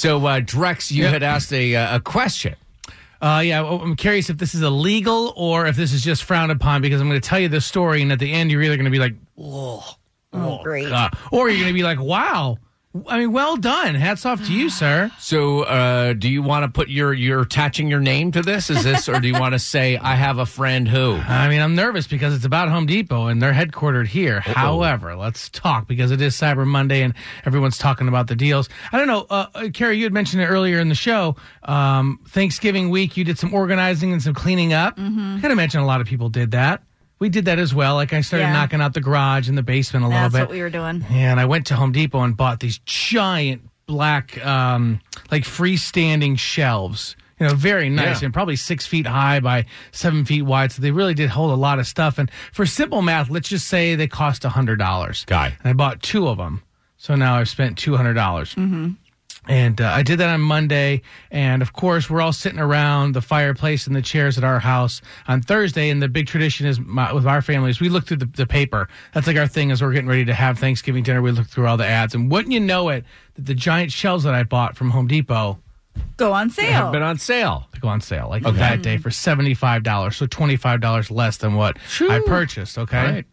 So, uh, Drex, you Yep. had asked a, uh, a question. Uh, yeah, I'm curious if this is illegal or if this is just frowned upon because I'm going to tell you the story, and at the end, you're either going to be like, "Whoa, Oh, great. uh," or you're going to be like, "Wow." I mean, well done. Hats off to you, sir. So, uh, do you want to put your, you're attaching your name to this? Is this, or do you want to say, I have a friend who? I mean, I'm nervous because it's about Home Depot and they're headquartered here. However, let's talk because it is Cyber Monday and everyone's talking about the deals. I don't know, uh, uh, Carrie, you had mentioned it earlier in the show. Um, Thanksgiving week, you did some organizing and some cleaning up. I can imagine a lot of people did that. We did that as well. Like I started Yeah. knocking out the garage and the basement a That's little bit. That's what we were doing. And I went to Home Depot and bought these giant black, um, like freestanding shelves. You know, very nice Yeah. and probably six feet high by seven feet wide. So they really did hold a lot of stuff. And for simple math, let's just say they cost a hundred dollars. Guy. And I bought two of them. So now I've spent two hundred dollars. And uh, I did that on Monday. And of course, we're all sitting around the fireplace and the chairs at our house on Thursday. And the big tradition is my, with our families, we look through the, the paper. That's like our thing as we're getting ready to have Thanksgiving dinner. We look through all the ads. And wouldn't you know it, that the giant shelves that I bought from Home Depot Go on sale. Have sale. been on sale. go on sale like that day for $75. So $25 less than what I purchased. Okay.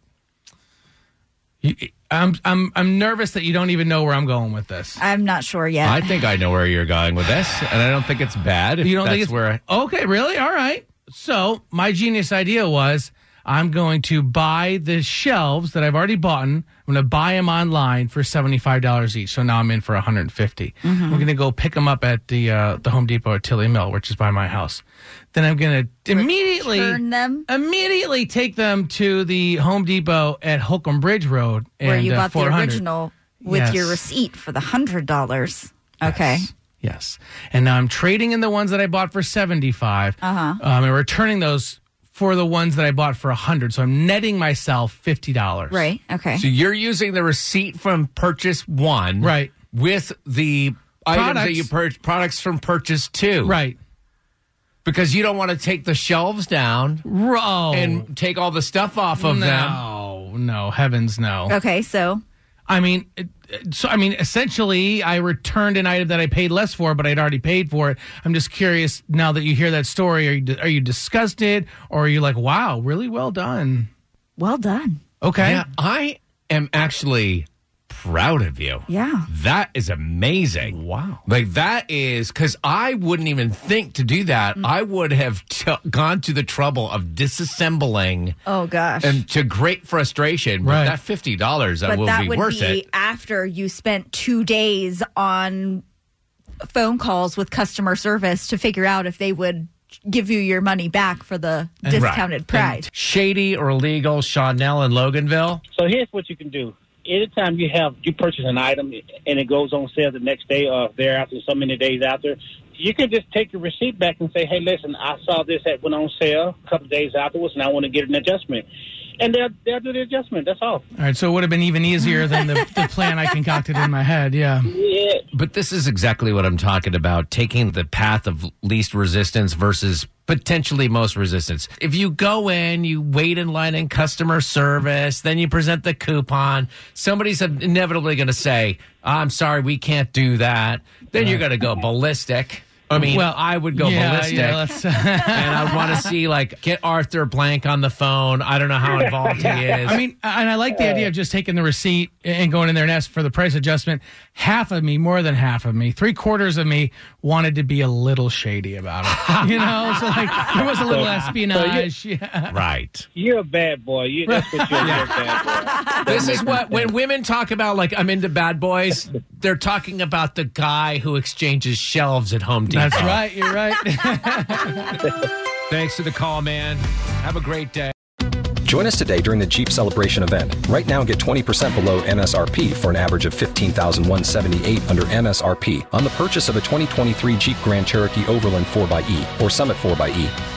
All right. You, I'm, I'm, I'm nervous that you don't even know where I'm going with this. I'm not sure yet. I think I know where you're going with this, and I don't think it's bad. If You don't that's think it's where okay? Really? All right. So my genius idea was I'm going to buy the shelves that I've already bought. I'm going to buy them online for seventy five dollars each. So now I'm in for 150. Mm-hmm. I'm going to go pick them up at the uh, the Home Depot at Tilly Mill, which is by my house. Then I'm going to immediately them immediately take them to the Home Depot at Holcomb Bridge Road, where and, you uh, bought the original with Yes. your receipt for the hundred dollars. Okay. Yes. Yes. And now I'm trading in the ones that I bought for 75. Uh-huh. Um, and returning those for the ones that I bought for a 100. So I'm netting myself $50. Right. Okay. So you're using the receipt from purchase one, Right. with the items that you purchase, products from purchase two, Right. Because you don't want to take the shelves down Oh, and take all the stuff off of them. no, no, heavens no. okay. So I mean, it- it- so I mean, essentially, I returned an item that I paid less for, but I'd already paid for it. I'm just curious now that you hear that story. Are you are you disgusted, or are you like, wow, really well done? well done. Okay, Yeah, I am actually proud of you. Yeah. That is amazing. Wow. Like that is because I wouldn't even think to do that. Mm. I would have t- gone to the trouble of disassembling Oh gosh. and to great frustration. But Right. that fifty dollars that but will that be would worth be it. after you spent two days on phone calls with customer service to figure out if they would give you your money back for the discounted price. Shady or illegal, Chanel and Loganville. So here's what you can do. Anytime you have you purchase an item and it goes on sale the next day or thereafter, so many days after, you can just take your receipt back and say, "Hey, listen, I saw this that went on sale a couple days afterwards, and I want to get an adjustment." And they'll they'll do the adjustment. That's all. All right, so it would have been even easier than the, the plan I concocted in my head. Yeah. Yeah. But this is exactly what I'm talking about taking the path of least resistance versus potentially most resistance. If you go in, you wait in line in customer service, then you present the coupon, somebody's inevitably going to say, I'm sorry, we can't do that. Then you're going to go ballistic. I mean, Well, I would go yeah, ballistic. yeah, and I want to see, like, get Arthur Blank on the phone. I don't know how involved he is. I mean, and I like the idea of just taking the receipt and going in there and asking for the price adjustment. Half of me, more than half of me, three quarters of me wanted to be a little shady about it. You know, so like there was a little espionage. Yeah. right. You're a bad boy. You, that's what you're, you're a bad boy. This is what when women talk about like I'm into bad boys, they're talking about the guy who exchanges shelves at Home Depot. That's right. You're right. Thanks for the call, man. Have a great day. Join us today during the Jeep Celebration event. Right now, get 20% below MSRP for an average of 15178 under MSRP on the purchase of a 2023 Jeep Grand Cherokee Overland 4xE or Summit 4xE.